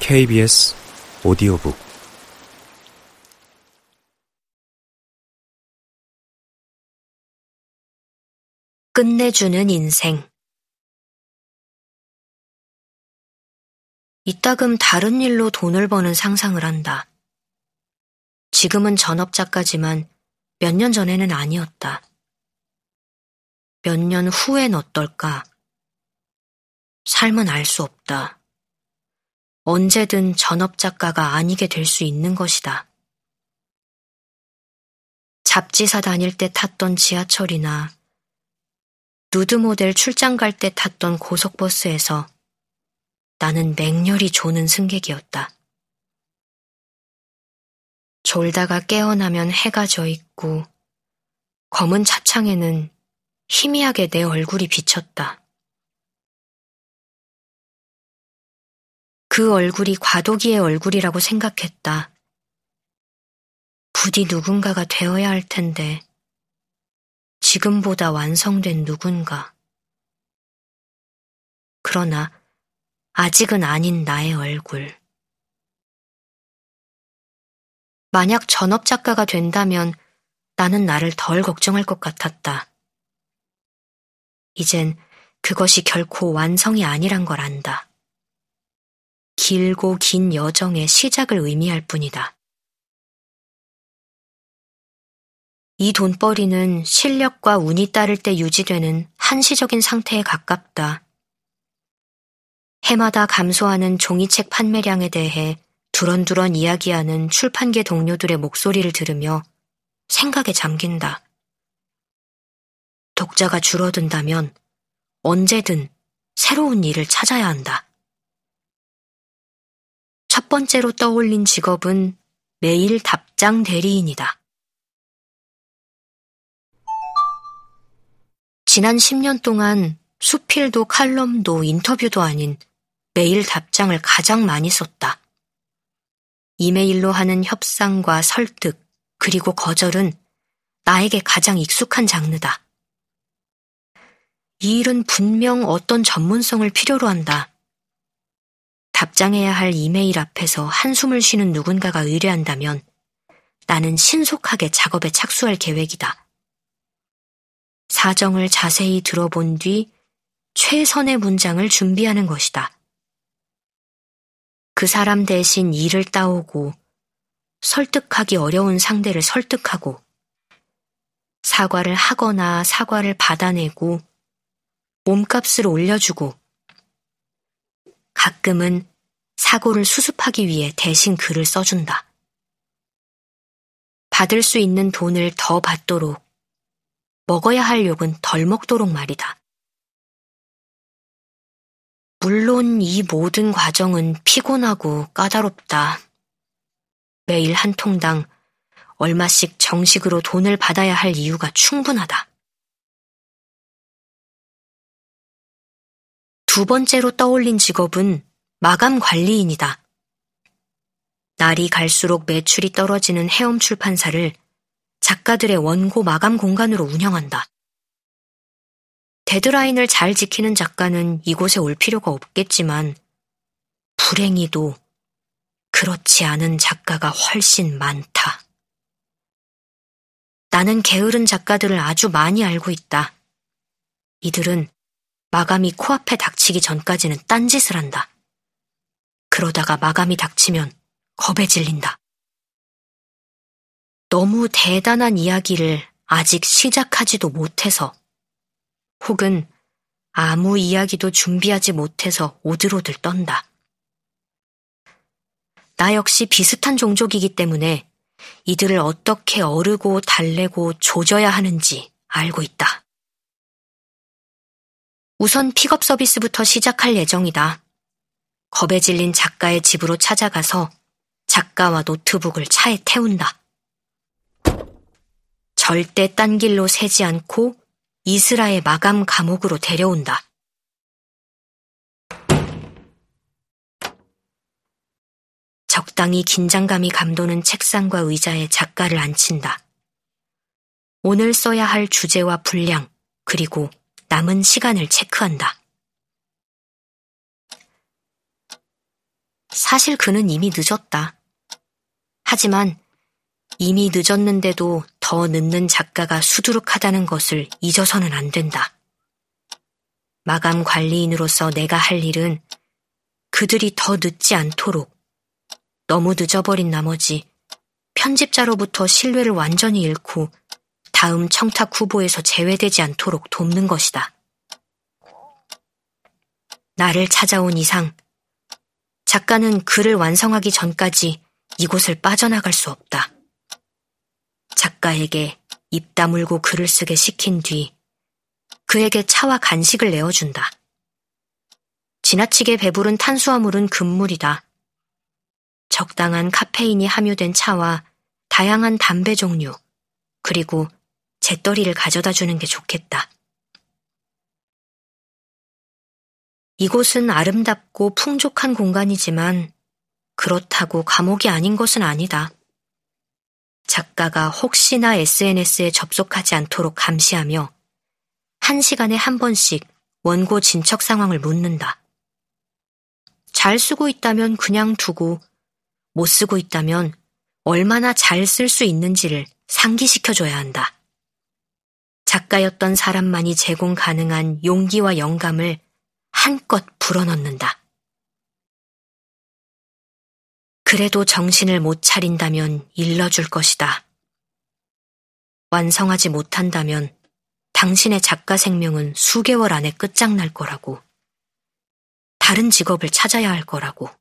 KBS 오디오북 끝내주는 인생 이따금 다른 일로 돈을 버는 상상을 한다. 지금은 전업작가지만 몇 년 전에는 아니었다. 몇 년 후엔 어떨까? 삶은 알 수 없다. 언제든 전업작가가 아니게 될 수 있는 것이다. 잡지사 다닐 때 탔던 지하철이나 누드 모델 출장 갈 때 탔던 고속버스에서 나는 맹렬히 조는 승객이었다. 졸다가 깨어나면 해가 져 있고 검은 차창에는 희미하게 내 얼굴이 비쳤다. 그 얼굴이 과도기의 얼굴이라고 생각했다. 부디 누군가가 되어야 할 텐데, 지금보다 완성된 누군가. 그러나 아직은 아닌 나의 얼굴. 만약 전업작가가 된다면 나는 나를 덜 걱정할 것 같았다. 이젠 그것이 결코 완성이 아니란 걸 안다. 길고 긴 여정의 시작을 의미할 뿐이다. 이 돈벌이는 실력과 운이 따를 때 유지되는 한시적인 상태에 가깝다. 해마다 감소하는 종이책 판매량에 대해 두런두런 이야기하는 출판계 동료들의 목소리를 들으며 생각에 잠긴다. 독자가 줄어든다면 언제든 새로운 일을 찾아야 한다. 첫 번째로 떠올린 직업은 매일 답장 대리인이다. 지난 10년 동안 수필도 칼럼도 인터뷰도 아닌 메일 답장을 가장 많이 썼다. 이메일로 하는 협상과 설득, 그리고 거절은 나에게 가장 익숙한 장르다. 이 일은 분명 어떤 전문성을 필요로 한다. 답장해야 할 이메일 앞에서 한숨을 쉬는 누군가가 의뢰한다면 나는 신속하게 작업에 착수할 계획이다. 사정을 자세히 들어본 뒤 최선의 문장을 준비하는 것이다. 그 사람 대신 일을 따오고 설득하기 어려운 상대를 설득하고 사과를 하거나 사과를 받아내고 몸값을 올려주고 가끔은 사고를 수습하기 위해 대신 글을 써준다. 받을 수 있는 돈을 더 받도록 먹어야 할 욕은 덜 먹도록 말이다. 물론 이 모든 과정은 피곤하고 까다롭다. 매일 한 통당 얼마씩 정식으로 돈을 받아야 할 이유가 충분하다. 두 번째로 떠올린 직업은 마감 관리인이다. 날이 갈수록 매출이 떨어지는 해엄 출판사를 작가들의 원고 마감 공간으로 운영한다. 데드라인을 잘 지키는 작가는 이곳에 올 필요가 없겠지만 불행히도 그렇지 않은 작가가 훨씬 많다. 나는 게으른 작가들을 아주 많이 알고 있다. 이들은 마감이 코앞에 닥치기 전까지는 딴짓을 한다. 그러다가 마감이 닥치면 겁에 질린다. 너무 대단한 이야기를 아직 시작하지도 못해서 혹은 아무 이야기도 준비하지 못해서 오들오들 떤다. 나 역시 비슷한 종족이기 때문에 이들을 어떻게 어르고 달래고 조져야 하는지 알고 있다. 우선 픽업 서비스부터 시작할 예정이다. 겁에 질린 작가의 집으로 찾아가서 작가와 노트북을 차에 태운다. 절대 딴 길로 새지 않고 이스라엘 마감 감옥으로 데려온다. 적당히 긴장감이 감도는 책상과 의자에 작가를 앉힌다. 오늘 써야 할 주제와 분량, 그리고 남은 시간을 체크한다. 사실 그는 이미 늦었다. 하지만 이미 늦었는데도 더 늦는 작가가 수두룩하다는 것을 잊어서는 안 된다. 마감 관리인으로서 내가 할 일은 그들이 더 늦지 않도록 너무 늦어버린 나머지 편집자로부터 신뢰를 완전히 잃고 다음 청탁 후보에서 제외되지 않도록 돕는 것이다. 나를 찾아온 이상 작가는 글을 완성하기 전까지 이곳을 빠져나갈 수 없다. 작가에게 입 다물고 글을 쓰게 시킨 뒤 그에게 차와 간식을 내어준다. 지나치게 배부른 탄수화물은 금물이다. 적당한 카페인이 함유된 차와 다양한 담배 종류, 그리고 재떨이를 가져다 주는 게 좋겠다. 이곳은 아름답고 풍족한 공간이지만 그렇다고 감옥이 아닌 것은 아니다. 작가가 혹시나 SNS에 접속하지 않도록 감시하며 한 시간에 한 번씩 원고 진척 상황을 묻는다. 잘 쓰고 있다면 그냥 두고 못 쓰고 있다면 얼마나 잘 쓸 수 있는지를 상기시켜줘야 한다. 작가였던 사람만이 제공 가능한 용기와 영감을 한껏 불어넣는다. 그래도 정신을 못 차린다면 일러줄 것이다. 완성하지 못한다면 당신의 작가 생명은 수개월 안에 끝장날 거라고. 다른 직업을 찾아야 할 거라고.